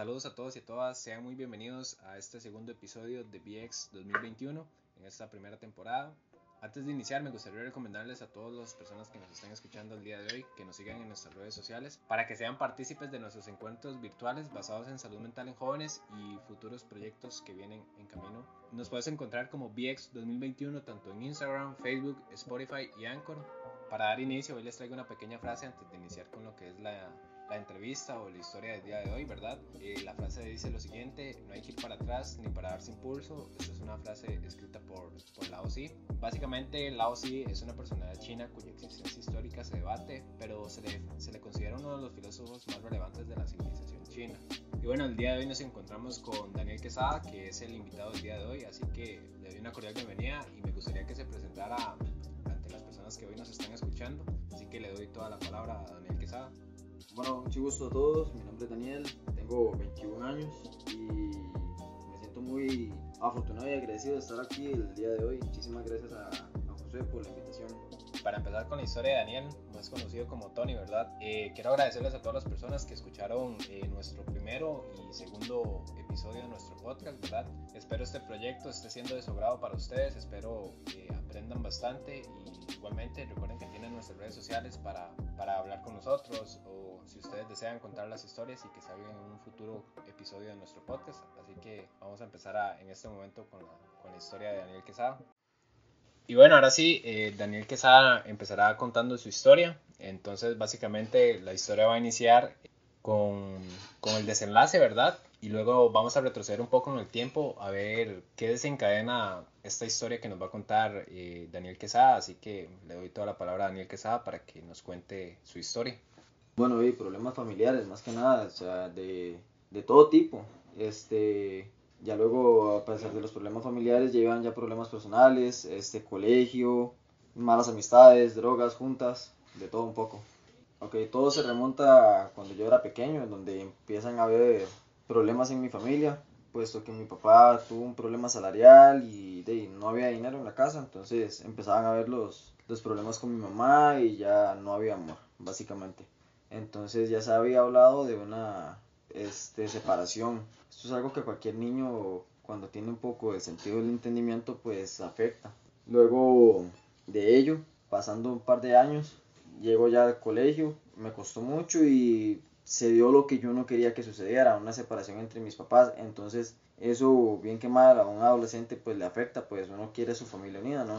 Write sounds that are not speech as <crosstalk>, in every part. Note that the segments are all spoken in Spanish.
Saludos a todos y a todas, sean muy bienvenidos a este segundo episodio de BX 2021 en esta primera temporada. Antes de iniciar, me gustaría recomendarles a todas las personas que nos están escuchando el día de hoy que nos sigan en nuestras redes sociales para que sean partícipes de nuestros encuentros virtuales basados en salud mental en jóvenes y futuros proyectos que vienen en camino. Nos puedes encontrar como BX 2021 tanto en Instagram, Facebook, Spotify y Anchor. Para dar inicio, hoy les traigo una pequeña frase antes de iniciar con lo que es la la entrevista o la historia del día de hoy, ¿verdad? Eh, la frase dice lo siguiente, no hay que ir para atrás ni para darse impulso. Esta es una frase escrita por, por Lao Tzu. Básicamente, Lao Tzu es una personalidad china cuya existencia histórica se debate, pero se le, se le considera uno de los filósofos más relevantes de la civilización china. Y bueno, el día de hoy nos encontramos con Daniel Quesada, que es el invitado del día de hoy, así que le doy una cordial bienvenida y me gustaría que se presentara ante las personas que hoy nos están escuchando. Así que le doy toda la palabra a Daniel Quesada. Bueno, mucho gusto a todos. Mi nombre es Daniel, tengo 21 años y me siento muy afortunado y agradecido de estar aquí el día de hoy. Muchísimas gracias a, José por la invitación. Para empezar con la historia de Daniel, más conocido como Tony, ¿verdad? Eh, quiero agradecerles a todas las personas que escucharon eh, nuestro primero y segundo episodio de nuestro podcast, ¿verdad? Espero este proyecto esté siendo de su grado para ustedes, espero que aprendan bastante y igualmente recuerden que tienen nuestras redes sociales para, para hablar con nosotros o si ustedes desean contar las historias y que salgan en un futuro episodio de nuestro podcast. Así que vamos a empezar en este momento con la, con la, historia de Daniel Quesada. Y bueno, ahora sí, eh, Daniel Quesada empezará contando su historia. Entonces, básicamente, la historia va a iniciar con, con el desenlace, ¿verdad? Y luego vamos a retroceder un poco en el tiempo a ver qué desencadena esta historia que nos va a contar eh, Daniel Quesada. Así que le doy toda la palabra a Daniel Quesada para que nos cuente su historia. Bueno, y problemas familiares, más que nada, o sea, de, de todo tipo. Este, ya luego, a pesar de los problemas familiares, llevan ya problemas personales, este, colegio, malas amistades, drogas, juntas, de todo un poco. Ok, todo se remonta a cuando yo era pequeño, donde empiezan a haber problemas en mi familia, puesto que mi papá tuvo un problema salarial y no había dinero en la casa, entonces empezaban a ver los, los problemas con mi mamá y ya no había amor, básicamente. Entonces ya se había hablado de una este, separación. Esto es algo que cualquier niño cuando tiene un poco de sentido del entendimiento pues afecta. Luego de ello, pasando un par de años, llego ya al colegio, me costó mucho y se dio lo que yo no quería que sucediera, una separación entre mis papás. Entonces eso bien que mal a un adolescente pues le afecta, pues uno quiere su familia unida, ¿no?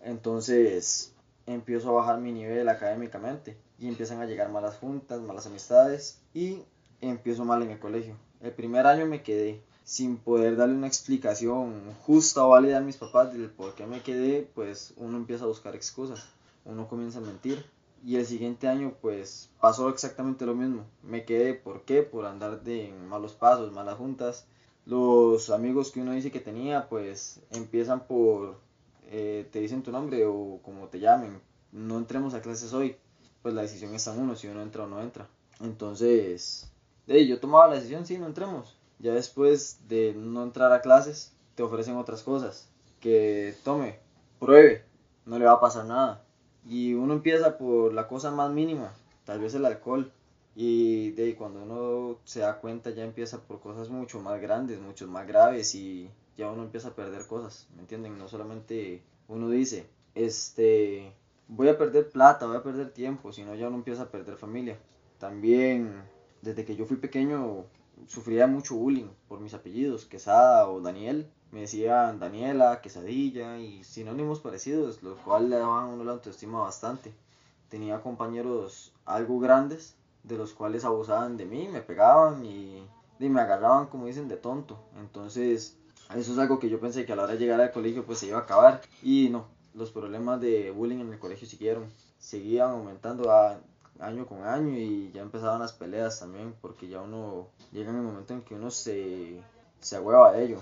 Entonces empiezo a bajar mi nivel académicamente y empiezan a llegar malas juntas, malas amistades y empiezo mal en el colegio. El primer año me quedé sin poder darle una explicación justa o válida a mis papás del por qué me quedé, pues uno empieza a buscar excusas, uno comienza a mentir. Y el siguiente año pues pasó exactamente lo mismo. Me quedé, ¿por qué? Por andar de malos pasos, malas juntas. Los amigos que uno dice que tenía pues empiezan por, eh, te dicen tu nombre o como te llamen. No entremos a clases hoy pues la decisión está en uno, si uno entra o no entra. Entonces, de yo tomaba la decisión, sí, no entremos. Ya después de no entrar a clases, te ofrecen otras cosas. Que tome, pruebe, no le va a pasar nada. Y uno empieza por la cosa más mínima, tal vez el alcohol. Y de cuando uno se da cuenta ya empieza por cosas mucho más grandes, mucho más graves y ya uno empieza a perder cosas, ¿me entienden? No solamente uno dice, este, voy a perder plata, voy a perder tiempo, si no ya uno empieza a perder familia. También, desde que yo fui pequeño, sufría mucho bullying por mis apellidos, Quesada o Daniel. Me decían Daniela, Quesadilla y sinónimos parecidos, lo cual le daban a uno la autoestima bastante. Tenía compañeros algo grandes, de los cuales abusaban de mí, me pegaban y, me agarraban, como dicen, de tonto. Entonces, eso es algo que yo pensé que a la hora de llegar al colegio pues se iba a acabar. Y no, los problemas de bullying en el colegio siguieron, seguían aumentando año con año y ya empezaban las peleas también, porque ya uno llega en el momento en que uno se, se agüeva de ello.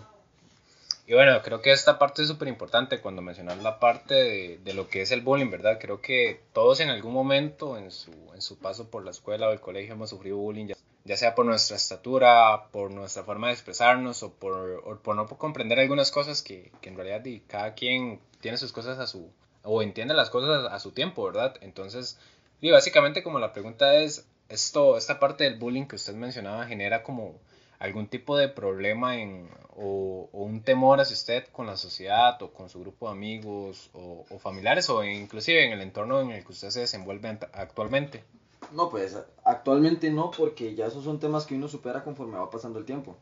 Y bueno, creo que esta parte es súper importante cuando mencionas la parte de, de, lo que es el bullying, ¿verdad? Creo que todos en algún momento en su, en su paso por la escuela o el colegio hemos sufrido bullying, ya, ya sea por nuestra estatura, por nuestra forma de expresarnos o por, o por no comprender algunas cosas que, que en realidad cada quien tiene sus cosas a su, o entiende las cosas a su tiempo, ¿verdad? Entonces, y básicamente como la pregunta es, esto, esta parte del bullying que usted mencionaba genera como algún tipo de problema en, o, un temor hacia usted con la sociedad o con su grupo de amigos o, familiares o inclusive en el entorno en el que usted se desenvuelve actualmente? No, pues actualmente no, porque ya esos son temas que uno supera conforme va pasando el tiempo.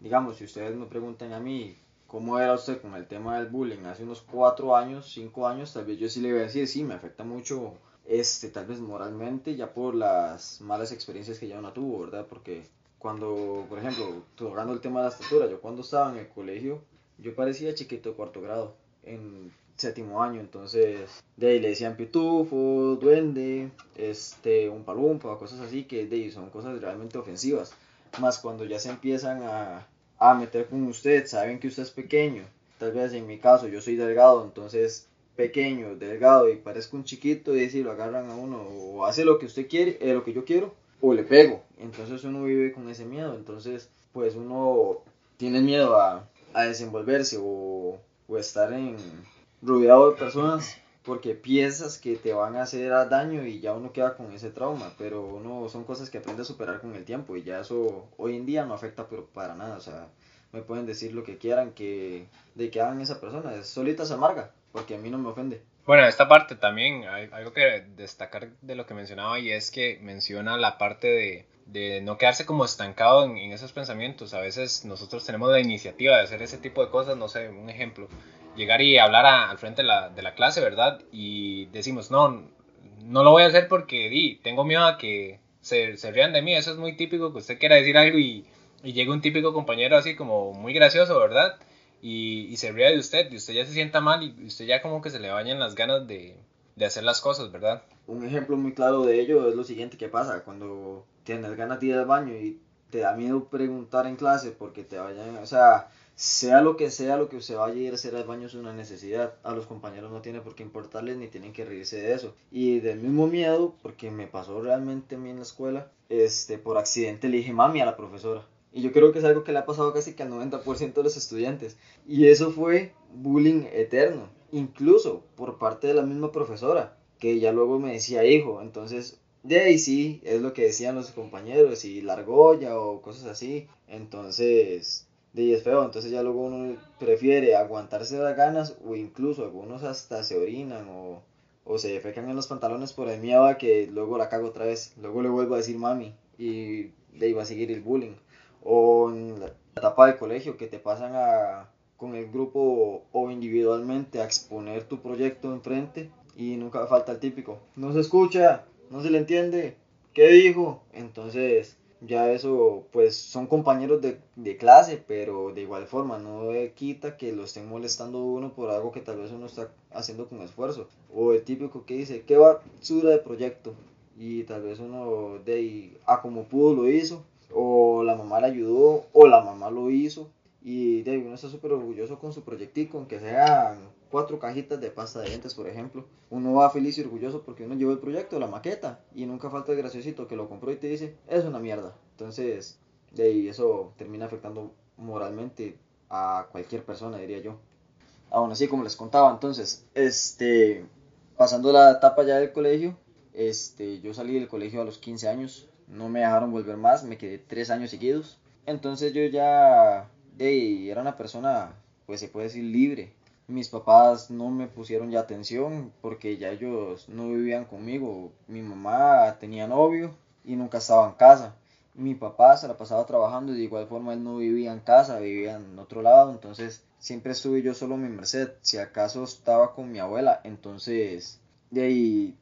Digamos, si ustedes me preguntan a mí cómo era usted con el tema del bullying hace unos cuatro años, cinco años, tal vez yo sí le voy a decir, sí, me afecta mucho, este, tal vez moralmente, ya por las malas experiencias que ya uno tuvo, ¿verdad? Porque cuando, por ejemplo, tocando el tema de la estatura, yo cuando estaba en el colegio, yo parecía chiquito de cuarto grado, en séptimo año, entonces de ahí le decían pitufo, duende, este, un palumpa, cosas así que de ahí son cosas realmente ofensivas. Más cuando ya se empiezan a, a meter con usted, saben que usted es pequeño, tal vez en mi caso yo soy delgado, entonces pequeño, delgado y parezco un chiquito y si lo agarran a uno o hace lo que usted quiere, eh, lo que yo quiero, o le pego. Entonces uno vive con ese miedo. Entonces, pues uno tiene miedo a, a desenvolverse o, o, estar en rodeado de personas porque piensas que te van a hacer daño y ya uno queda con ese trauma. Pero son cosas que aprende a superar con el tiempo y ya eso hoy en día no afecta para nada. O sea, me pueden decir lo que quieran que de que hagan esa persona. Solita se amarga porque a mí no me ofende. Bueno, esta parte también, hay algo que destacar de lo que mencionaba y es que menciona la parte de, de no quedarse como estancado en, esos pensamientos. A veces nosotros tenemos la iniciativa de hacer ese tipo de cosas, no sé, un ejemplo, llegar y hablar al frente de la, de la, clase, ¿verdad? Y decimos, no, no lo voy a hacer porque di, tengo miedo a que se, se rían de mí. Eso es muy típico, que usted quiera decir algo y, y llega un típico compañero así como muy gracioso, ¿verdad? Y, se ríe de usted y usted ya se sienta mal y usted ya como que se le bañan las ganas de, de hacer las cosas, ¿verdad? Un ejemplo muy claro de ello es lo siguiente que pasa cuando tienes ganas de ir al baño y te da miedo preguntar en clase porque te vayan, o sea, sea lo que sea lo que usted vaya a ir a hacer al baño es una necesidad. A los compañeros no tiene por qué importarles ni tienen que reírse de eso. Y del mismo miedo, porque me pasó realmente a mí en la escuela, este, por accidente le dije mami a la profesora. Y yo creo que es algo que le ha pasado casi que al 90% de los estudiantes. Y eso fue bullying eterno, incluso por parte de la misma profesora, que ya luego me decía hijo. Entonces, de ahí sí, es lo que decían los compañeros, y la argolla o cosas así. Entonces, de ahí es feo. Entonces ya luego uno prefiere aguantarse las ganas o incluso algunos hasta se orinan o, o se defecan en los pantalones por el miedo a que luego la cago otra vez. Luego le vuelvo a decir mami y de ahí va a seguir el bullying o en la etapa de colegio que te pasan a, con el grupo o individualmente a exponer tu proyecto enfrente y nunca falta el típico, no se escucha, no se le entiende, ¿qué dijo? Entonces ya eso pues son compañeros de, de, clase, pero de igual forma no quita que lo estén molestando uno por algo que tal vez uno está haciendo con esfuerzo. O el típico que dice, qué basura de proyecto. Y tal vez uno de a como pudo lo hizo, o la mamá le ayudó, o la mamá lo hizo. Y de uno está súper orgulloso con su proyectico, aunque sean cuatro cajitas de pasta de dientes, por ejemplo. Uno va feliz y orgulloso porque uno llevó el proyecto, la maqueta, y nunca falta el graciosito que lo compró y te dice, es una mierda. Entonces, de ahí eso termina afectando moralmente a cualquier persona, diría yo. Aún así, como les contaba, entonces, este, pasando la etapa ya del colegio, este, yo salí del colegio a los 15 años, no me dejaron volver más, me quedé tres años seguidos. Entonces yo ya de, era una persona, pues se puede decir, libre. Mis papás no me pusieron ya atención porque ya ellos no vivían conmigo. Mi mamá tenía novio y nunca estaba en casa. Mi papá se la pasaba trabajando y de igual forma él no vivía en casa, vivía en otro lado. Entonces siempre estuve yo solo en mi merced. Si acaso estaba con mi abuela, entonces de ahí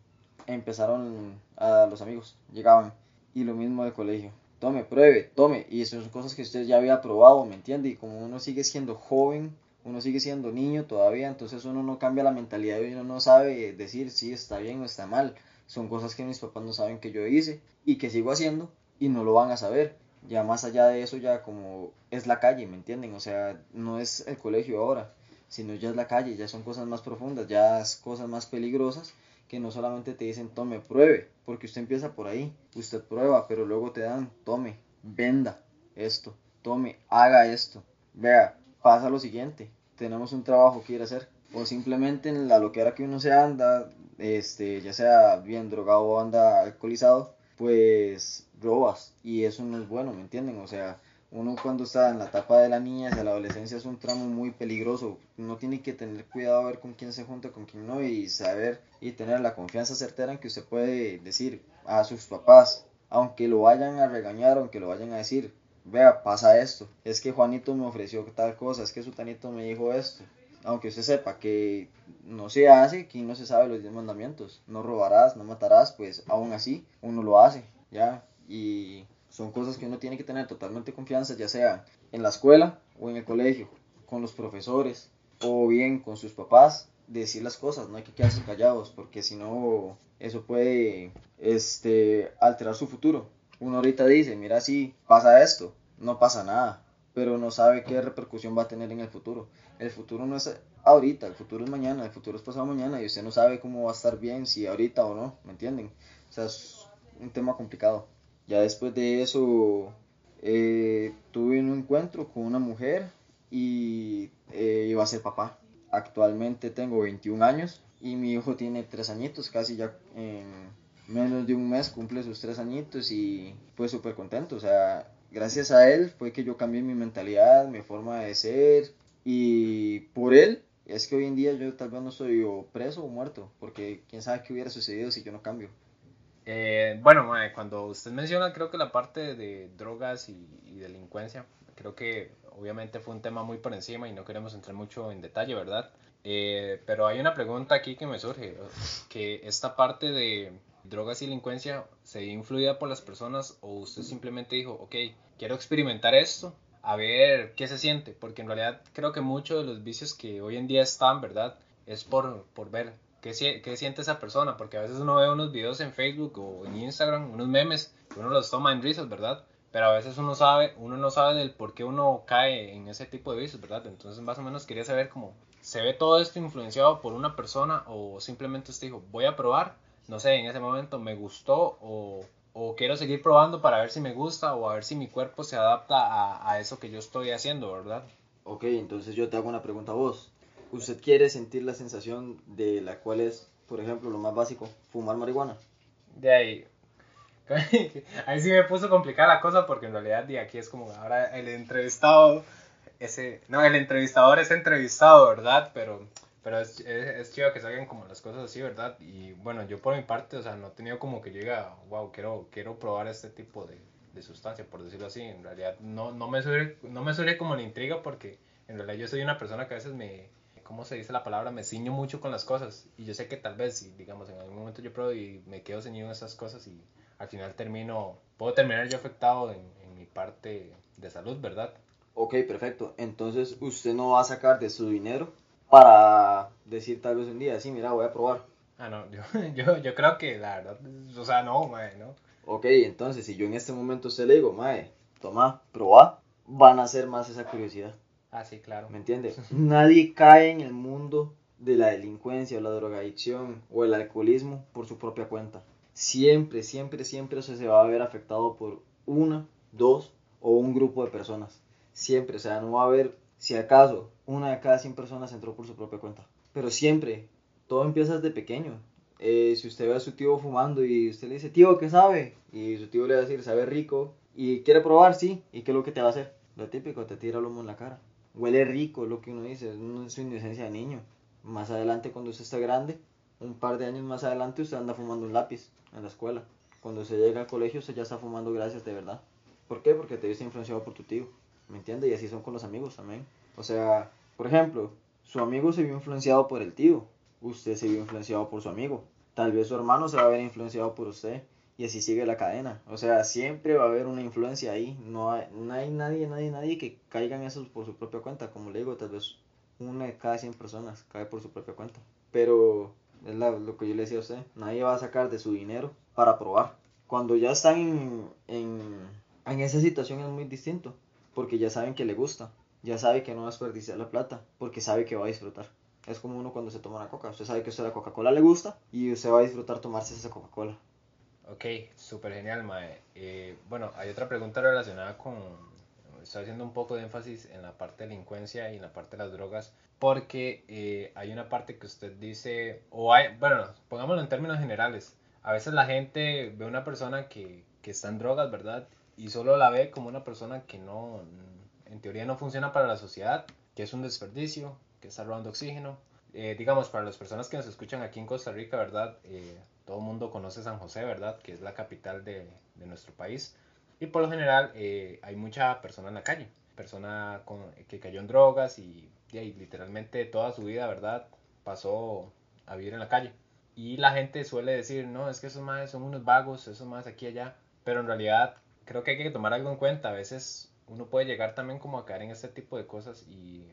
empezaron a los amigos, llegaban y lo mismo del colegio. Tome, pruebe, tome. Y eso son cosas que usted ya había probado, ¿me entiende? Y como uno sigue siendo joven, uno sigue siendo niño todavía, entonces uno no cambia la mentalidad y uno no sabe decir si está bien o está mal. Son cosas que mis papás no saben que yo hice y que sigo haciendo y no lo van a saber. Ya más allá de eso, ya como es la calle, ¿me entienden? O sea, no es el colegio ahora, sino ya es la calle, ya son cosas más profundas, ya es cosas más peligrosas que no solamente te dicen tome, pruebe, porque usted empieza por ahí, usted prueba, pero luego te dan tome, venda esto, tome, haga esto, vea, pasa lo siguiente, tenemos un trabajo que ir a hacer, o simplemente en la loquera que uno se anda, este, ya sea bien drogado o anda alcoholizado, pues robas, y eso no es bueno, ¿me entienden? O sea, uno cuando está en la etapa de la niña, de la adolescencia es un tramo muy peligroso. Uno tiene que tener cuidado a ver con quién se junta, con quién no y saber y tener la confianza certera en que usted puede decir a sus papás, aunque lo vayan a regañar, aunque lo vayan a decir, vea, pasa esto, es que Juanito me ofreció tal cosa, es que Sutanito me dijo esto. Aunque usted sepa que no se hace, que no se sabe los diez mandamientos, no robarás, no matarás, pues aún así uno lo hace, ¿ya? Y son cosas que uno tiene que tener totalmente confianza, ya sea en la escuela o en el colegio, con los profesores o bien con sus papás, decir las cosas, no hay que quedarse callados, porque si no, eso puede este, alterar su futuro. Uno ahorita dice, mira, si pasa esto, no pasa nada, pero no sabe qué repercusión va a tener en el futuro. El futuro no es ahorita, el futuro es mañana, el futuro es pasado mañana y usted no sabe cómo va a estar bien, si ahorita o no, ¿me entienden? O sea, es un tema complicado. Ya después de eso eh, tuve un encuentro con una mujer y eh, iba a ser papá. Actualmente tengo 21 años y mi hijo tiene 3 añitos, casi ya en menos de un mes cumple sus 3 añitos y pues súper contento. O sea, gracias a él fue que yo cambié mi mentalidad, mi forma de ser y por él es que hoy en día yo tal vez no soy preso o muerto, porque quién sabe qué hubiera sucedido si yo no cambio. Eh, bueno, cuando usted menciona, creo que la parte de drogas y, delincuencia, creo que obviamente fue un tema muy por encima y no queremos entrar mucho en detalle, ¿verdad? Eh, pero hay una pregunta aquí que me surge, que esta parte de drogas y delincuencia se influida por las personas o usted simplemente dijo, ok, quiero experimentar esto, a ver qué se siente, porque en realidad creo que muchos de los vicios que hoy en día están, ¿verdad? Es por, por ver qué, siente esa persona, porque a veces uno ve unos videos en Facebook o en Instagram, unos memes, uno los toma en risas, ¿verdad? Pero a veces uno sabe, uno no sabe del por qué uno cae en ese tipo de vicios, ¿verdad? Entonces más o menos quería saber cómo se ve todo esto influenciado por una persona o simplemente usted dijo, voy a probar, no sé, en ese momento me gustó o, o quiero seguir probando para ver si me gusta o a ver si mi cuerpo se adapta a, a eso que yo estoy haciendo, ¿verdad? Ok, entonces yo te hago una pregunta a vos usted quiere sentir la sensación de la cual es, por ejemplo, lo más básico, fumar marihuana. De ahí. <laughs> Ahí sí me puso complicada la cosa porque en realidad de aquí es como ahora el entrevistado, ese, no, el entrevistador es entrevistado, ¿verdad? Pero, pero es, es, chido que salgan como las cosas así, ¿verdad? Y bueno, yo por mi parte, o sea, no he tenido como que llega, wow, quiero, quiero probar este tipo de, de sustancia, por decirlo así. En realidad no, no me surge, no me como la intriga porque en realidad yo soy una persona que a veces me, ¿cómo se dice la palabra? Me ciño mucho con las cosas. Y yo sé que tal vez, si, digamos, en algún momento yo pruebo y me quedo ceñido en esas cosas y al final termino, puedo terminar yo afectado en, en mi parte de salud, ¿verdad? Ok, perfecto. Entonces usted no va a sacar de su dinero para decir tal vez un día, sí, mira, voy a probar. Ah, no, yo, <laughs> yo, yo creo que la verdad, o sea, no, mae, no. Ok, entonces si yo en este momento usted le digo, mae, toma, proba, van a hacer más esa curiosidad. Ah, sí, claro. ¿Me entiendes? <laughs> Nadie cae en el mundo de la delincuencia o la drogadicción o el alcoholismo por su propia cuenta. Siempre, siempre, siempre eso se va a ver afectado por una, dos o un grupo de personas. Siempre, o sea, no va a haber, si acaso, una de cada 100 personas entró por su propia cuenta. Pero siempre, todo empieza desde pequeño. Eh, si usted ve a su tío fumando y usted le dice, tío, ¿qué sabe? Y su tío le va a decir, sabe rico. Y quiere probar, sí. ¿Y qué es lo que te va a hacer? Lo típico, te tira el humo en la cara huele rico, lo que uno dice, es su inocencia de niño. Más adelante, cuando usted está grande, un par de años más adelante, usted anda fumando un lápiz en la escuela. Cuando se llega al colegio, usted ya está fumando gracias de verdad. ¿Por qué? Porque te viste influenciado por tu tío. ¿Me entiendes? Y así son con los amigos también. O sea, por ejemplo, su amigo se vio influenciado por el tío. Usted se vio influenciado por su amigo. Tal vez su hermano se va a ver influenciado por usted y así sigue la cadena. O sea, siempre va a haber una influencia ahí. No hay, nadie, nadie, nadie que caiga en eso por su propia cuenta. Como le digo, tal vez una de cada 100 personas cae por su propia cuenta. Pero es lo que yo le decía a usted, nadie va a sacar de su dinero para probar. Cuando ya están en, en, esa situación es muy distinto, porque ya saben que le gusta, ya sabe que no va a desperdiciar la plata, porque sabe que va a disfrutar. Es como uno cuando se toma una coca, usted sabe que usted la Coca-Cola le gusta y usted va a disfrutar tomarse esa Coca-Cola. Ok, súper genial, Mae. Eh, bueno, hay otra pregunta relacionada con... Estoy haciendo un poco de énfasis en la parte de delincuencia y en la parte de las drogas, porque eh, hay una parte que usted dice, o hay, bueno, pongámoslo en términos generales, a veces la gente ve una persona que, que está en drogas, ¿verdad? y solo la ve como una persona que no, en teoría no funciona para la sociedad, que es un desperdicio, que está robando oxígeno. Eh, digamos, para las personas que nos escuchan aquí en Costa Rica, ¿verdad? Todo el mundo conoce San José, ¿verdad? Que es la capital de, de nuestro país. Y por lo general eh, hay mucha persona en la calle, persona con, que cayó en drogas y, y, literalmente toda su vida, ¿verdad? Pasó a vivir en la calle. Y la gente suele decir, no, es que esos más son unos vagos, esos más aquí y allá. Pero en realidad creo que hay que tomar algo en cuenta. A veces uno puede llegar también como a caer en este tipo de cosas y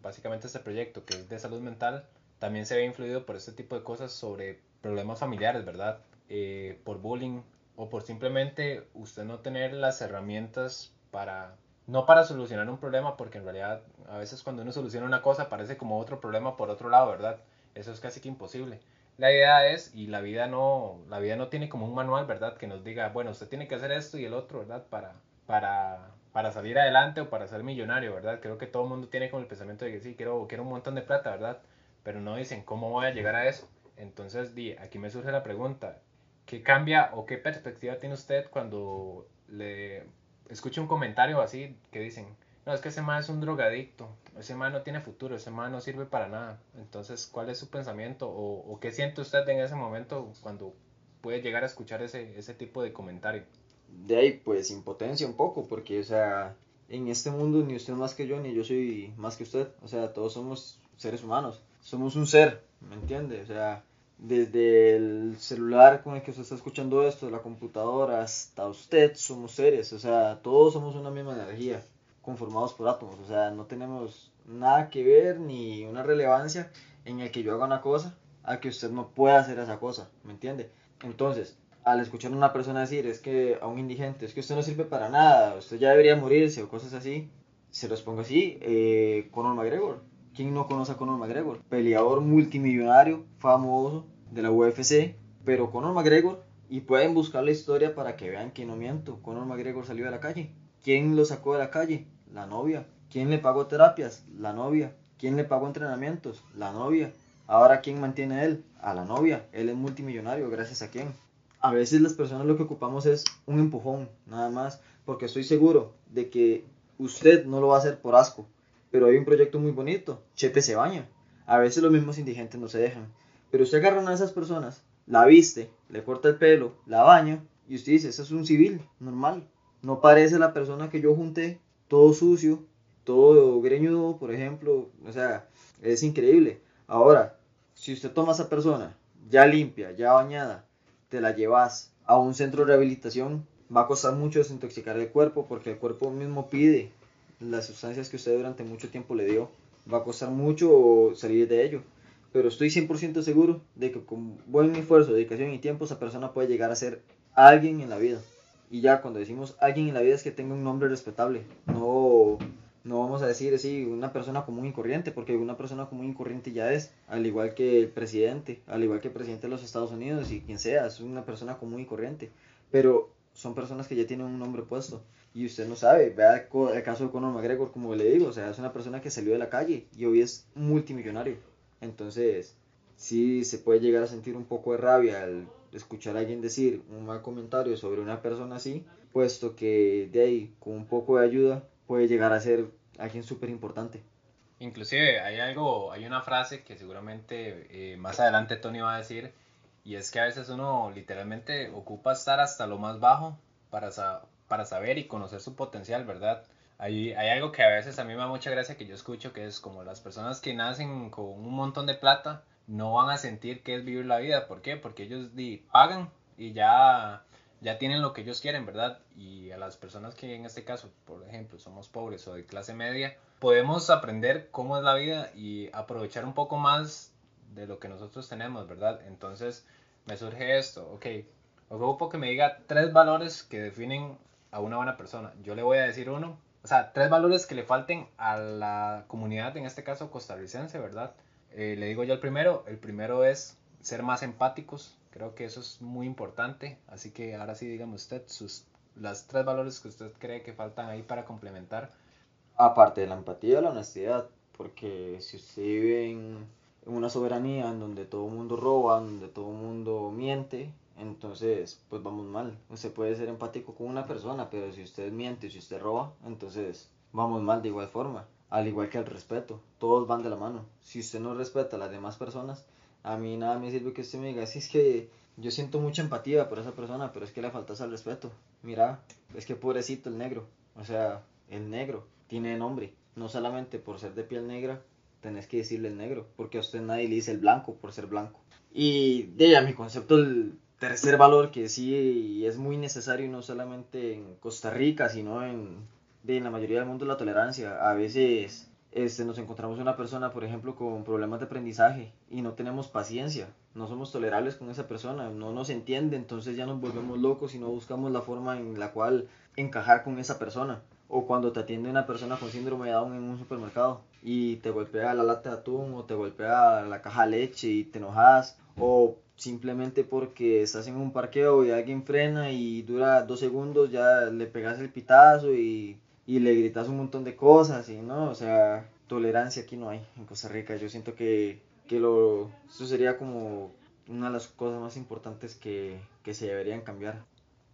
básicamente este proyecto que es de salud mental también se ve influido por este tipo de cosas sobre problemas familiares, ¿verdad? Eh, por bullying o por simplemente usted no tener las herramientas para, no para solucionar un problema, porque en realidad a veces cuando uno soluciona una cosa parece como otro problema por otro lado, ¿verdad? Eso es casi que imposible. La idea es, y la vida no, la vida no tiene como un manual, ¿verdad? Que nos diga, bueno, usted tiene que hacer esto y el otro, ¿verdad? Para, para, para salir adelante o para ser millonario, ¿verdad? Creo que todo el mundo tiene como el pensamiento de que sí, quiero, quiero un montón de plata, ¿verdad? Pero no dicen cómo voy a llegar a eso. Entonces, di, aquí me surge la pregunta, ¿qué cambia o qué perspectiva tiene usted cuando le escucha un comentario así que dicen, no, es que ese man es un drogadicto, ese man no tiene futuro, ese man no sirve para nada. Entonces, ¿cuál es su pensamiento o, qué siente usted en ese momento cuando puede llegar a escuchar ese, ese tipo de comentario? De ahí, pues, impotencia un poco, porque, o sea, en este mundo ni usted más que yo, ni yo soy más que usted. O sea, todos somos seres humanos. Somos un ser, ¿me entiende? O sea, desde el celular con el que usted está escuchando esto, la computadora, hasta usted, somos seres. O sea, todos somos una misma energía, conformados por átomos. O sea, no tenemos nada que ver ni una relevancia en el que yo haga una cosa a que usted no pueda hacer esa cosa, ¿me entiende? Entonces, al escuchar a una persona decir, es que a un indigente, es que usted no sirve para nada, usted ya debería morirse o cosas así, se los pongo así, eh, Conor McGregor. ¿Quién no conoce a Conor McGregor? Peleador multimillonario, famoso de la UFC, pero Conor McGregor, y pueden buscar la historia para que vean que no miento, Conor McGregor salió de la calle. ¿Quién lo sacó de la calle? La novia. ¿Quién le pagó terapias? La novia. ¿Quién le pagó entrenamientos? La novia. Ahora, ¿quién mantiene a él? A la novia. Él es multimillonario, gracias a quién. A veces las personas lo que ocupamos es un empujón, nada más, porque estoy seguro de que usted no lo va a hacer por asco, pero hay un proyecto muy bonito, Chepe se baña. A veces los mismos indigentes no se dejan, pero usted agarra a una de esas personas, la viste, le corta el pelo, la baña, y usted dice, eso es un civil, normal. No parece la persona que yo junté, todo sucio, todo greñudo, por ejemplo, o sea, es increíble. Ahora, si usted toma a esa persona, ya limpia, ya bañada, te la llevas a un centro de rehabilitación, va a costar mucho desintoxicar el cuerpo porque el cuerpo mismo pide las sustancias que usted durante mucho tiempo le dio. Va a costar mucho salir de ello. Pero estoy 100% seguro de que con buen esfuerzo, dedicación y tiempo esa persona puede llegar a ser alguien en la vida. Y ya cuando decimos alguien en la vida es que tenga un nombre respetable. No, no vamos a decir así una persona común y corriente, porque una persona común y corriente ya es, al igual que el presidente, al igual que el presidente de los Estados Unidos y quien sea, es una persona común y corriente. Pero son personas que ya tienen un nombre puesto. Y usted no sabe, vea el caso de Conor McGregor, como le digo, o sea, es una persona que salió de la calle y hoy es multimillonario. Entonces, sí se puede llegar a sentir un poco de rabia al escuchar a alguien decir un mal comentario sobre una persona así, puesto que de ahí, con un poco de ayuda, puede llegar a ser alguien súper importante. Inclusive hay algo, hay una frase que seguramente eh, más adelante Tony va a decir, y es que a veces uno literalmente ocupa estar hasta lo más bajo para, para saber y conocer su potencial, ¿verdad? Hay, hay algo que a veces a mí me da mucha gracia que yo escucho, que es como las personas que nacen con un montón de plata no van a sentir que es vivir la vida. ¿Por qué? Porque ellos di, pagan y ya, ya tienen lo que ellos quieren, ¿verdad? Y a las personas que en este caso, por ejemplo, somos pobres o de clase media, podemos aprender cómo es la vida y aprovechar un poco más de lo que nosotros tenemos, ¿verdad? Entonces me surge esto, ok, ocupo que me diga tres valores que definen a una buena persona. Yo le voy a decir uno, o sea, tres valores que le falten a la comunidad, en este caso costarricense, ¿verdad? Eh, le digo yo el primero, el primero es ser más empáticos, creo que eso es muy importante, así que ahora sí dígame usted sus las tres valores que usted cree que faltan ahí para complementar. Aparte de la empatía, la honestidad, porque si usted vive en, en una soberanía en donde todo el mundo roba, en donde todo el mundo miente, entonces pues vamos mal. Usted puede ser empático con una persona, pero si usted miente, si usted roba, entonces vamos mal de igual forma. Al igual que el respeto, todos van de la mano. Si usted no respeta a las demás personas, a mí nada me sirve que usted me diga, si es que yo siento mucha empatía por esa persona, pero es que le faltas al respeto. Mira, es que pobrecito el negro, o sea, el negro tiene nombre, no solamente por ser de piel negra, tenés que decirle el negro, porque a usted nadie le dice el blanco por ser blanco. Y de ella, mi concepto, tercer valor que sí es muy necesario, no solamente en Costa Rica, sino en, de, en la mayoría del mundo, la tolerancia. A veces este, nos encontramos una persona, por ejemplo, con problemas de aprendizaje y no tenemos paciencia, no somos tolerables con esa persona, no nos entiende, entonces ya nos volvemos locos y no buscamos la forma en la cual encajar con esa persona o cuando te atiende una persona con síndrome de Down en un supermercado y te golpea la lata de atún o te golpea la caja de leche y te enojas o simplemente porque estás en un parqueo y alguien frena y dura dos segundos ya le pegas el pitazo y, y le gritas un montón de cosas y no, o sea, tolerancia aquí no hay en Costa Rica. Yo siento que, que lo, eso sería como una de las cosas más importantes que, que se deberían cambiar.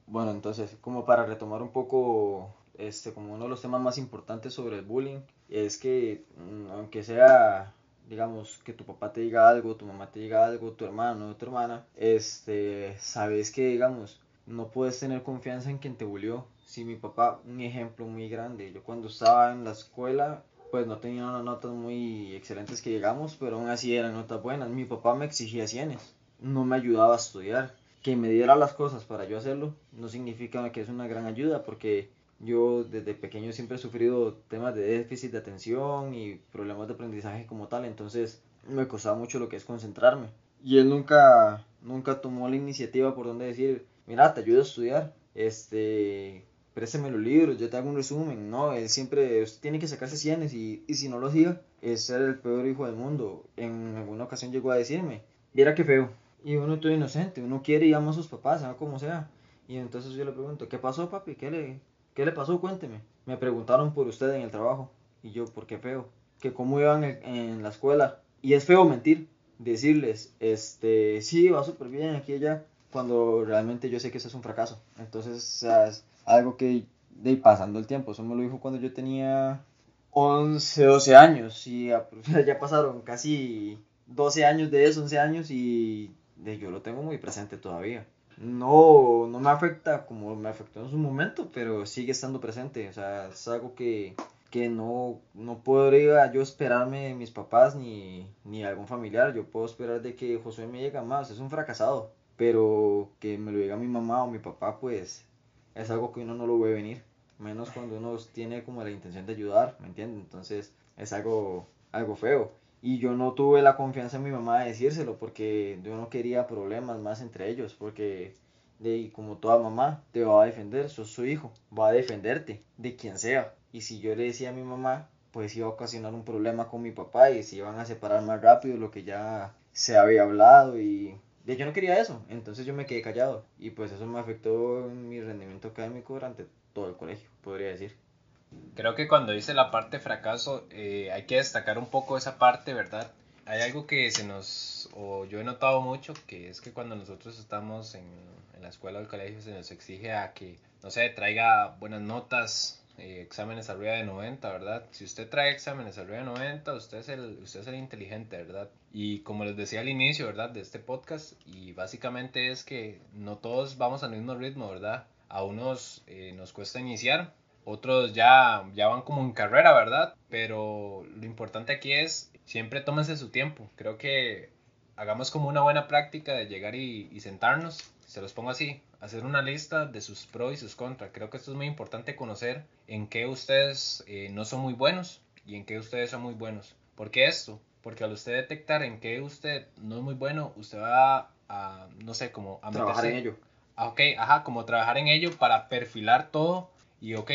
Bueno, entonces, como para retomar un poco este, como uno de los temas más importantes sobre el bullying, es que mm, aunque sea, digamos, que tu papá te diga algo, tu mamá te diga algo, tu hermano tu hermana, este, sabes que, digamos, no puedes tener confianza en quien te bullió. Si mi papá, un ejemplo muy grande, yo cuando estaba en la escuela, pues no tenía unas notas muy excelentes que llegamos, pero aún así eran notas buenas. Mi papá me exigía cienes, no me ayudaba a estudiar. Que me diera las cosas para yo hacerlo no significa que es una gran ayuda, porque yo desde pequeño siempre he sufrido temas de déficit de atención y problemas de aprendizaje como tal, entonces me costaba mucho lo que es concentrarme. Y él nunca, nunca tomó la iniciativa por donde decir, mira, te ayudo a estudiar, este, préstame los libros, yo te hago un resumen. No, él siempre tiene que sacarse cienes y, y si no lo hacía, es ser el peor hijo del mundo. En alguna ocasión llegó a decirme, mira qué feo. Y uno todo inocente, uno quiere y ama a sus papás, sea como sea. Y entonces yo le pregunto, ¿qué pasó papi? ¿Qué le, ¿Qué le pasó? Cuénteme. Me preguntaron por usted en el trabajo. Y yo, ¿por qué feo? Que cómo iban en, la escuela. Y es feo mentir. Decirles, este, sí, va súper bien aquí y allá. Cuando realmente yo sé que eso es un fracaso. Entonces, es algo que, de pasando el tiempo. Eso me lo dijo cuando yo tenía 11, 12 años. Y ya <laughs> pasaron casi 12 años de eso, 11 años. Y yo lo tengo muy presente todavía no, no me afecta como me afectó en su momento, pero sigue estando presente. O sea, es algo que, que no, no podría yo esperarme de mis papás ni, ni algún familiar. Yo puedo esperar de que Josué me llegue más. Es un fracasado. Pero que me lo diga mi mamá o mi papá, pues es algo que uno no lo ve venir. Menos cuando uno tiene como la intención de ayudar, ¿me entiendes? Entonces es algo, algo feo. Y yo no tuve la confianza en mi mamá de decírselo porque yo no quería problemas más entre ellos. Porque, de, como toda mamá, te va a defender, sos su hijo, va a defenderte de quien sea. Y si yo le decía a mi mamá, pues iba a ocasionar un problema con mi papá y se iban a separar más rápido lo que ya se había hablado. Y de, yo no quería eso, entonces yo me quedé callado. Y pues eso me afectó en mi rendimiento académico durante todo el colegio, podría decir. Creo que cuando dice la parte fracaso, eh, hay que destacar un poco esa parte, ¿verdad? Hay algo que se nos, o yo he notado mucho, que es que cuando nosotros estamos en, en la escuela o el colegio se nos exige a que, no sé, traiga buenas notas, eh, exámenes arriba de 90, ¿verdad? Si usted trae exámenes arriba de 90, usted es, el, usted es el inteligente, ¿verdad? Y como les decía al inicio, ¿verdad? De este podcast, y básicamente es que no todos vamos al mismo ritmo, ¿verdad? A unos eh, nos cuesta iniciar, otros ya, ya van como en carrera, ¿verdad? Pero lo importante aquí es siempre tómense su tiempo. Creo que hagamos como una buena práctica de llegar y, sentarnos, se los pongo así, hacer una lista de sus pros y sus contras. Creo que esto es muy importante conocer en qué ustedes eh, no son muy buenos y en qué ustedes son muy buenos. ¿Por qué esto? Porque al usted detectar en qué usted no es muy bueno, usted va a, no sé, como a trabajar en ello. Ah, ok, ajá, como trabajar en ello para perfilar todo y ok,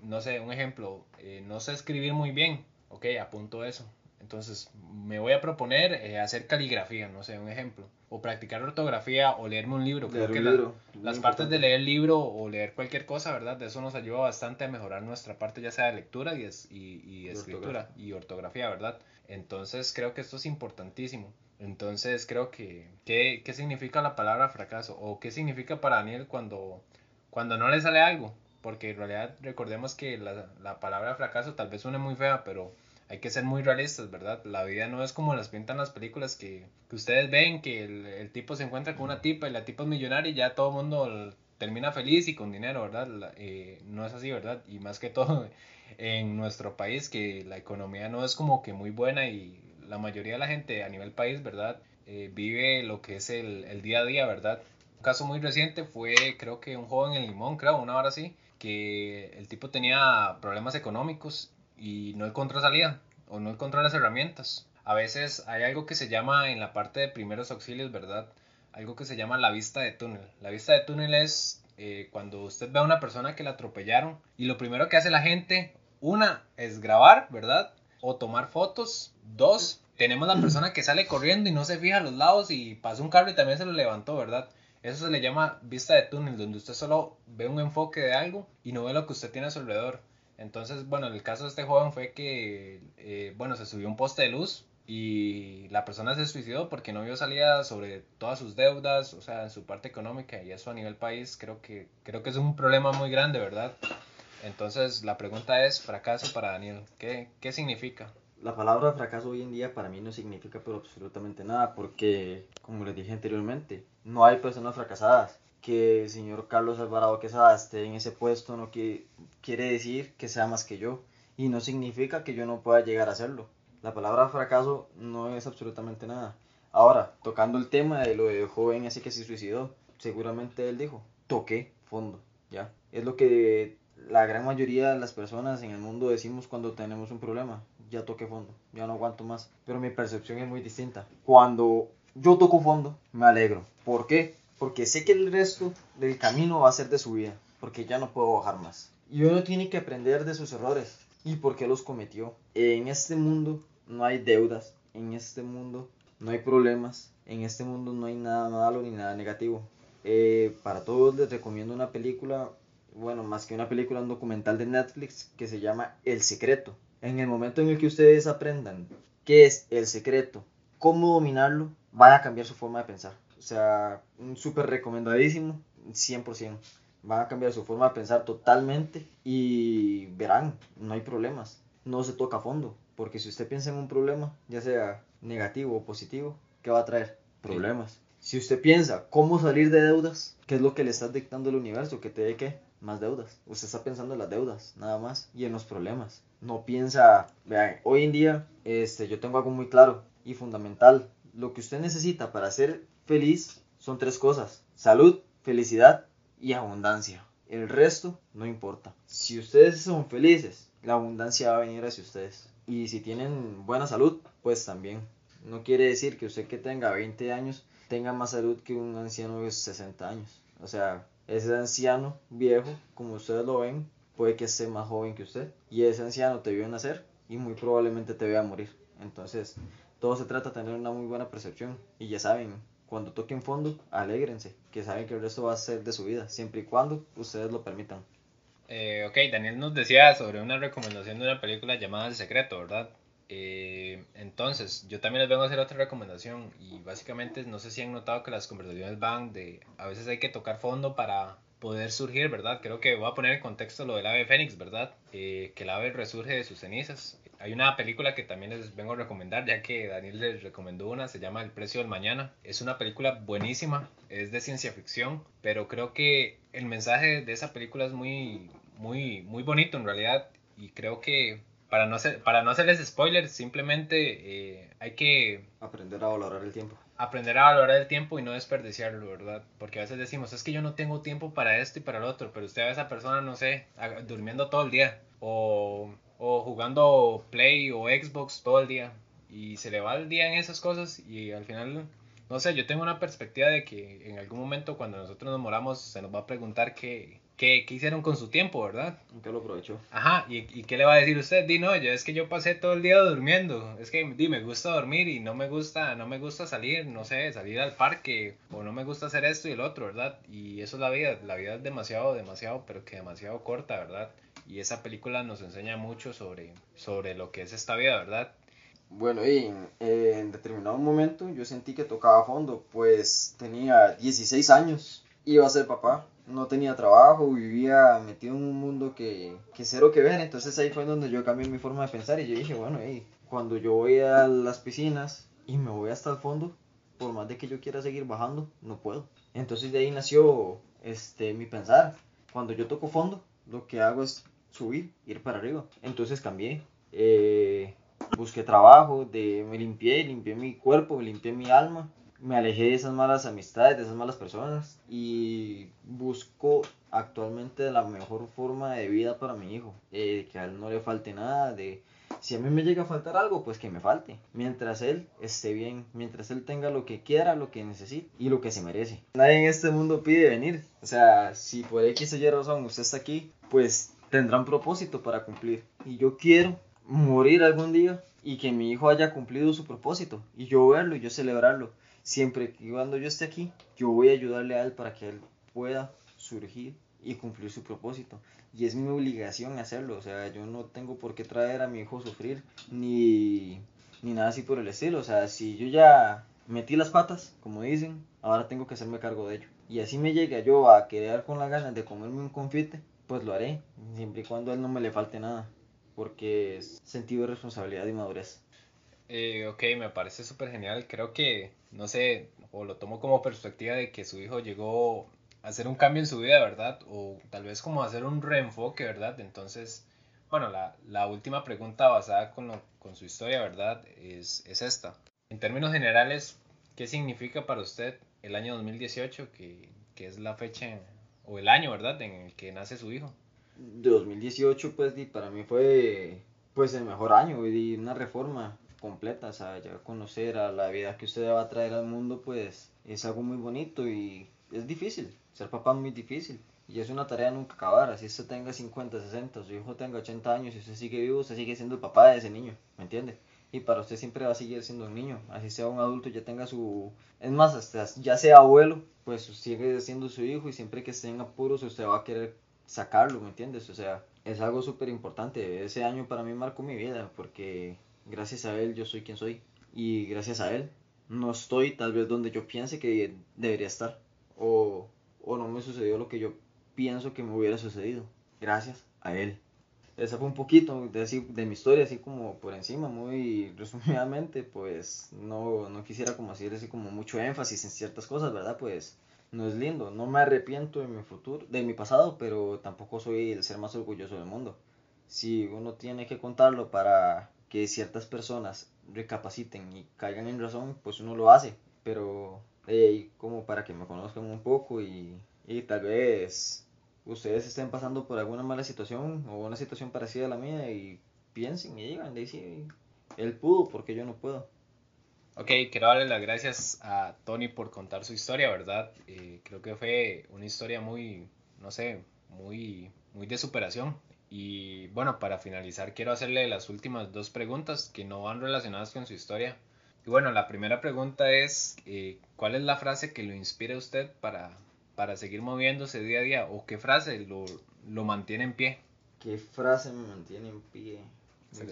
no sé, un ejemplo, eh, no sé escribir muy bien, ok, apunto eso. Entonces me voy a proponer eh, hacer caligrafía, no sé, un ejemplo. O practicar ortografía o leerme un libro. Creo que las partes de leer el libro o leer cualquier cosa, ¿verdad? De eso nos ayuda bastante a mejorar nuestra parte ya sea de lectura y, y, y escritura y ortografía, ¿verdad? Entonces creo que esto es importantísimo. Entonces creo que, ¿qué, ¿qué significa la palabra fracaso? ¿O qué significa para Daniel cuando, cuando no le sale algo? Porque en realidad recordemos que la, la palabra fracaso tal vez suene muy fea, pero hay que ser muy realistas, ¿verdad? La vida no es como las pintan las películas que, que ustedes ven, que el, el, tipo se encuentra con una tipa y la tipa es millonaria y ya todo el mundo termina feliz y con dinero, ¿verdad? Eh, no es así, ¿verdad? Y más que todo <laughs> en nuestro país, que la economía no es como que muy buena y la mayoría de la gente a nivel país, ¿verdad? Eh, vive lo que es el, el, día a día, ¿verdad? Un caso muy reciente fue, creo que un joven en Limón, creo, una hora así, que el tipo tenía problemas económicos y no encontró salida o no encontró las herramientas. A veces hay algo que se llama en la parte de primeros auxilios, ¿verdad? Algo que se llama la vista de túnel. La vista de túnel es eh, cuando usted ve a una persona que la atropellaron y lo primero que hace la gente, una, es grabar, ¿verdad? O tomar fotos. Dos, tenemos la persona que sale corriendo y no se fija a los lados y pasa un carro y también se lo levantó, ¿verdad? Eso se le llama vista de túnel, donde usted solo ve un enfoque de algo y no ve lo que usted tiene a su alrededor. Entonces, bueno, el caso de este joven fue que, eh, bueno, se subió un poste de luz y la persona se suicidó porque no vio salida sobre todas sus deudas, o sea, en su parte económica y eso a nivel país creo que, creo que es un problema muy grande, ¿verdad? Entonces, la pregunta es, fracaso para Daniel, ¿qué, qué significa? La palabra fracaso hoy en día para mí no significa pero absolutamente nada porque, como les dije anteriormente, no hay personas fracasadas que el señor Carlos Alvarado Quesada esté en ese puesto no quiere, quiere decir que sea más que yo y no significa que yo no pueda llegar a hacerlo. La palabra fracaso no es absolutamente nada. Ahora, tocando el tema de lo de joven ese que se suicidó, seguramente él dijo, toqué fondo, ¿ya? Es lo que la gran mayoría de las personas en el mundo decimos cuando tenemos un problema, ya toqué fondo, ya no aguanto más. Pero mi percepción es muy distinta. Cuando yo toco fondo, me alegro. ¿Por qué? porque sé que el resto del camino va a ser de su vida, porque ya no puedo bajar más. Y uno tiene que aprender de sus errores y por qué los cometió. En este mundo no hay deudas, en este mundo no hay problemas, en este mundo no hay nada malo ni nada negativo. Eh, para todos les recomiendo una película, bueno, más que una película, un documental de Netflix que se llama El Secreto. En el momento en el que ustedes aprendan qué es el secreto, cómo dominarlo, van a cambiar su forma de pensar. O sea, un súper recomendadísimo, 100%. Van a cambiar su forma de pensar totalmente y verán, no hay problemas. No se toca a fondo, porque si usted piensa en un problema, ya sea negativo o positivo, ¿qué va a traer? Problemas. Si usted piensa cómo salir de deudas, ¿qué es lo que le está dictando el universo? Que te dé qué? Más deudas. Usted está pensando en las deudas, nada más, y en los problemas. No piensa, vean, hoy en día este, yo tengo algo muy claro y fundamental. Lo que usted necesita para ser feliz son tres cosas. Salud, felicidad y abundancia. El resto no importa. Si ustedes son felices, la abundancia va a venir hacia ustedes. Y si tienen buena salud, pues también. No quiere decir que usted que tenga 20 años tenga más salud que un anciano de 60 años. O sea, ese anciano viejo, como ustedes lo ven, puede que esté más joven que usted. Y ese anciano te vio nacer y muy probablemente te vea morir. Entonces, todo se trata de tener una muy buena percepción. Y ya saben, cuando toquen fondo, alégrense, que saben que el resto va a ser de su vida, siempre y cuando ustedes lo permitan. Eh, ok, Daniel nos decía sobre una recomendación de una película llamada El Secreto, ¿verdad? Eh, entonces, yo también les vengo a hacer otra recomendación y básicamente no sé si han notado que las conversaciones van de, a veces hay que tocar fondo para poder surgir, ¿verdad? Creo que voy a poner en contexto lo del ave fénix, ¿verdad? Eh, que el ave resurge de sus cenizas. Hay una película que también les vengo a recomendar, ya que Daniel les recomendó una, se llama El precio del mañana. Es una película buenísima, es de ciencia ficción, pero creo que el mensaje de esa película es muy, muy, muy bonito en realidad y creo que para no, hacer, para no hacerles spoilers, simplemente eh, hay que... Aprender a valorar el tiempo. Aprender a valorar el tiempo y no desperdiciarlo, ¿verdad? Porque a veces decimos, es que yo no tengo tiempo para esto y para lo otro, pero usted a esa persona, no sé, durmiendo todo el día o o jugando Play o Xbox todo el día y se le va el día en esas cosas y al final, no sé, yo tengo una perspectiva de que en algún momento cuando nosotros nos moramos se nos va a preguntar qué, qué, qué hicieron con su tiempo, ¿verdad? ¿Qué lo aprovechó? Ajá, ¿y, ¿y, qué le va a decir usted? Di, no, yo es que yo pasé todo el día durmiendo, es que di, me gusta dormir y no me gusta, no me gusta salir, no sé, salir al parque o no me gusta hacer esto y el otro, ¿verdad? Y eso es la vida, la vida es demasiado, demasiado, pero que demasiado corta, ¿verdad? y esa película nos enseña mucho sobre, sobre lo que es esta vida, ¿verdad? Bueno, y eh, en determinado momento yo sentí que tocaba fondo, pues tenía 16 años, iba a ser papá, no tenía trabajo, vivía metido en un mundo que, que cero que ver, entonces ahí fue donde yo cambié mi forma de pensar y yo dije, bueno, hey, cuando yo voy a las piscinas y me voy hasta el fondo, por más de que yo quiera seguir bajando, no puedo. Entonces de ahí nació este, mi pensar. Cuando yo toco fondo, lo que hago es subir, ir para arriba. Entonces cambié. Eh, busqué trabajo, de, me limpié, limpié mi cuerpo, me limpié mi alma, me alejé de esas malas amistades, de esas malas personas y busco actualmente la mejor forma de vida para mi hijo, eh, que a él no le falte nada, de si a mí me llega a faltar algo, pues que me falte, mientras él esté bien, mientras él tenga lo que quiera, lo que necesite y lo que se merece. Nadie en este mundo pide venir, o sea, si por X o Y razón usted está aquí, pues tendrán propósito para cumplir y yo quiero morir algún día y que mi hijo haya cumplido su propósito y yo verlo y yo celebrarlo. Siempre que cuando yo esté aquí, yo voy a ayudarle a él para que él pueda surgir y cumplir su propósito. Y es mi obligación hacerlo. O sea, yo no tengo por qué traer a mi hijo a sufrir ni, ni nada así por el estilo. O sea, si yo ya metí las patas, como dicen, ahora tengo que hacerme cargo de ello. Y así me llega yo a quedar con las ganas de comerme un confite, pues lo haré, siempre y cuando a él no me le falte nada porque es sentido de responsabilidad y madurez. Eh, ok, me parece súper genial. Creo que, no sé, o lo tomo como perspectiva de que su hijo llegó a hacer un cambio en su vida, ¿verdad? O tal vez como hacer un reenfoque, ¿verdad? Entonces, bueno, la, la última pregunta basada con, lo, con su historia, ¿verdad? Es, es esta. En términos generales, ¿qué significa para usted el año 2018, que, que es la fecha o el año, ¿verdad?, en el que nace su hijo de 2018 pues para mí fue pues el mejor año una reforma completa, o sea, ya conocer a la vida que usted va a traer al mundo pues es algo muy bonito y es difícil, ser papá es muy difícil y es una tarea nunca acabar, así usted tenga 50, 60, su hijo tenga 80 años y usted sigue vivo, usted sigue siendo el papá de ese niño, ¿me entiende? Y para usted siempre va a seguir siendo un niño, así sea un adulto, ya tenga su... Es más, hasta ya sea abuelo, pues sigue siendo su hijo y siempre que esté en apuros usted va a querer sacarlo, ¿me entiendes? O sea, es algo súper importante. Ese año para mí marcó mi vida porque gracias a él yo soy quien soy y gracias a él no estoy tal vez donde yo piense que debería estar o, o no me sucedió lo que yo pienso que me hubiera sucedido. Gracias a él. Esa fue un poquito de, de mi historia, así como por encima, muy resumidamente, pues no, no quisiera como hacer así como mucho énfasis en ciertas cosas, ¿verdad? Pues no es lindo. No me arrepiento de mi futuro, de mi pasado, pero tampoco soy el ser más orgulloso del mundo. Si uno tiene que contarlo para que ciertas personas recapaciten y caigan en razón, pues uno lo hace. Pero como para que me conozcan un poco y, y tal vez ustedes estén pasando por alguna mala situación o una situación parecida a la mía y piensen y digan, de sí, él pudo porque yo no puedo. Ok, quiero darle las gracias a Tony por contar su historia, ¿verdad? Eh, creo que fue una historia muy, no sé, muy, muy de superación. Y bueno, para finalizar quiero hacerle las últimas dos preguntas que no van relacionadas con su historia. Y bueno, la primera pregunta es, eh, ¿cuál es la frase que lo inspira a usted para, para seguir moviéndose día a día? ¿O qué frase lo, lo mantiene en pie? ¿Qué frase me mantiene en pie?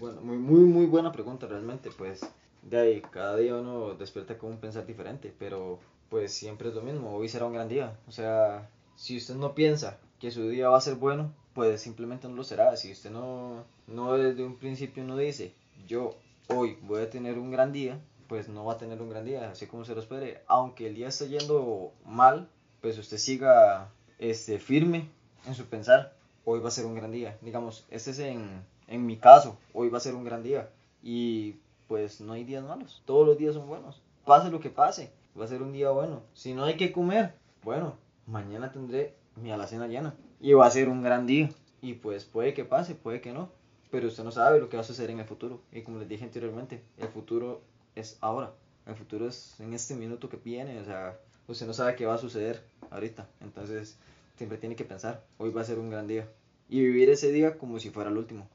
Muy, muy, muy, muy buena pregunta realmente, pues de ahí, cada día uno despierta con un pensar diferente, pero pues siempre es lo mismo, hoy será un gran día. O sea, si usted no piensa que su día va a ser bueno, pues simplemente no lo será. Si usted no, no desde un principio no dice, yo hoy voy a tener un gran día, pues no va a tener un gran día, así como se lo espere. Aunque el día esté yendo mal, pues usted siga este, firme en su pensar, hoy va a ser un gran día. Digamos, este es en, en mi caso, hoy va a ser un gran día. Y pues no hay días malos. Todos los días son buenos. Pase lo que pase, va a ser un día bueno. Si no hay que comer, bueno, mañana tendré mi alacena llena. Y va a ser un gran día. Y pues puede que pase, puede que no. Pero usted no sabe lo que va a suceder en el futuro. Y como les dije anteriormente, el futuro es ahora. El futuro es en este minuto que viene. O sea, usted no sabe qué va a suceder ahorita. Entonces, siempre tiene que pensar, hoy va a ser un gran día. Y vivir ese día como si fuera el último.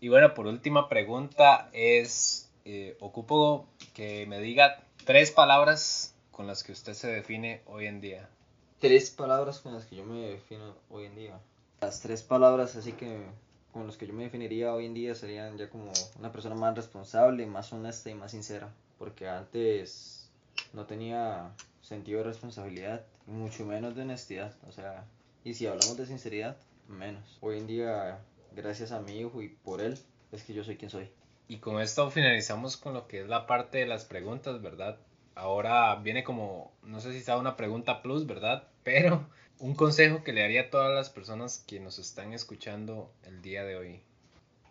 Y bueno, por última pregunta es, eh, ocupo que me diga tres palabras con las que usted se define hoy en día. Tres palabras con las que yo me defino hoy en día. Las tres palabras así que con los que yo me definiría hoy en día serían ya como una persona más responsable, más honesta y más sincera, porque antes no tenía sentido de responsabilidad, mucho menos de honestidad, o sea, y si hablamos de sinceridad, menos. Hoy en día, gracias a mi hijo y por él, es que yo soy quien soy. Y con esto finalizamos con lo que es la parte de las preguntas, ¿verdad? Ahora viene como, no sé si sea una pregunta plus, ¿verdad? <laughs> Pero un consejo que le haría a todas las personas que nos están escuchando el día de hoy.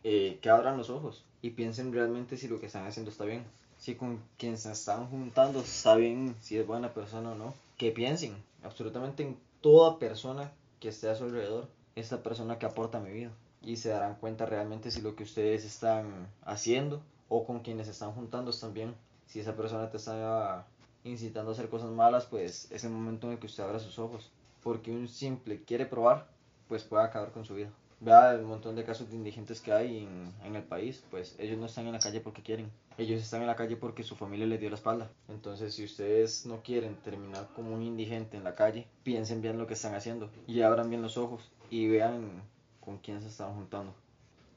Eh, que abran los ojos y piensen realmente si lo que están haciendo está bien. Si con quien se están juntando está bien, si es buena persona o no. Que piensen absolutamente en toda persona que esté a su alrededor. Esta persona que aporta a mi vida. Y se darán cuenta realmente si lo que ustedes están haciendo o con quienes se están juntando están bien. Si esa persona te está incitando a hacer cosas malas, pues es el momento en que usted abra sus ojos porque un simple quiere probar, pues puede acabar con su vida. Vea el montón de casos de indigentes que hay en, en, el país, pues ellos no están en la calle porque quieren, ellos están en la calle porque su familia les dio la espalda. Entonces, si ustedes no quieren terminar como un indigente en la calle, piensen bien lo que están haciendo y abran bien los ojos y vean con quién se están juntando.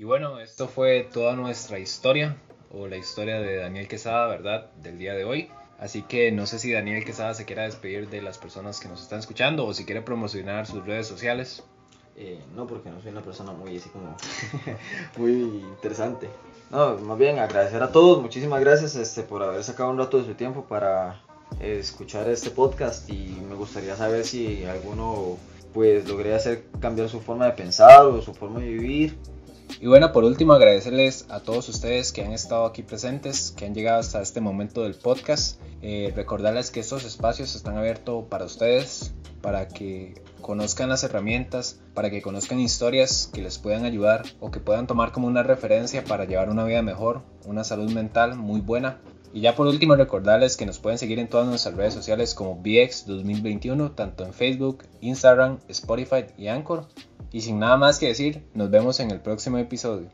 Y bueno, esto fue toda nuestra historia, o la historia de Daniel Quesada, ¿verdad? Del día de hoy. Así que no sé si Daniel Quesada se quiera despedir de las personas que nos están escuchando o si quiere promocionar sus redes sociales. Eh, no, porque no soy una persona muy así como <laughs> muy interesante. No, más bien agradecer a todos, muchísimas gracias este, por haber sacado un rato de su tiempo para escuchar este podcast y me gustaría saber si alguno pues logré hacer cambiar su forma de pensar o su forma de vivir y bueno, por último agradecerles a todos ustedes que han estado aquí presentes, que han llegado hasta este momento del podcast. Eh, recordarles que estos espacios están abiertos para ustedes, para que conozcan las herramientas, para que conozcan historias que les puedan ayudar o que puedan tomar como una referencia para llevar una vida mejor, una salud mental muy buena. Y ya por último recordarles que nos pueden seguir en todas nuestras redes sociales como BX 2021, tanto en Facebook, Instagram, Spotify y Anchor. Y sin nada más que decir, nos vemos en el próximo episodio.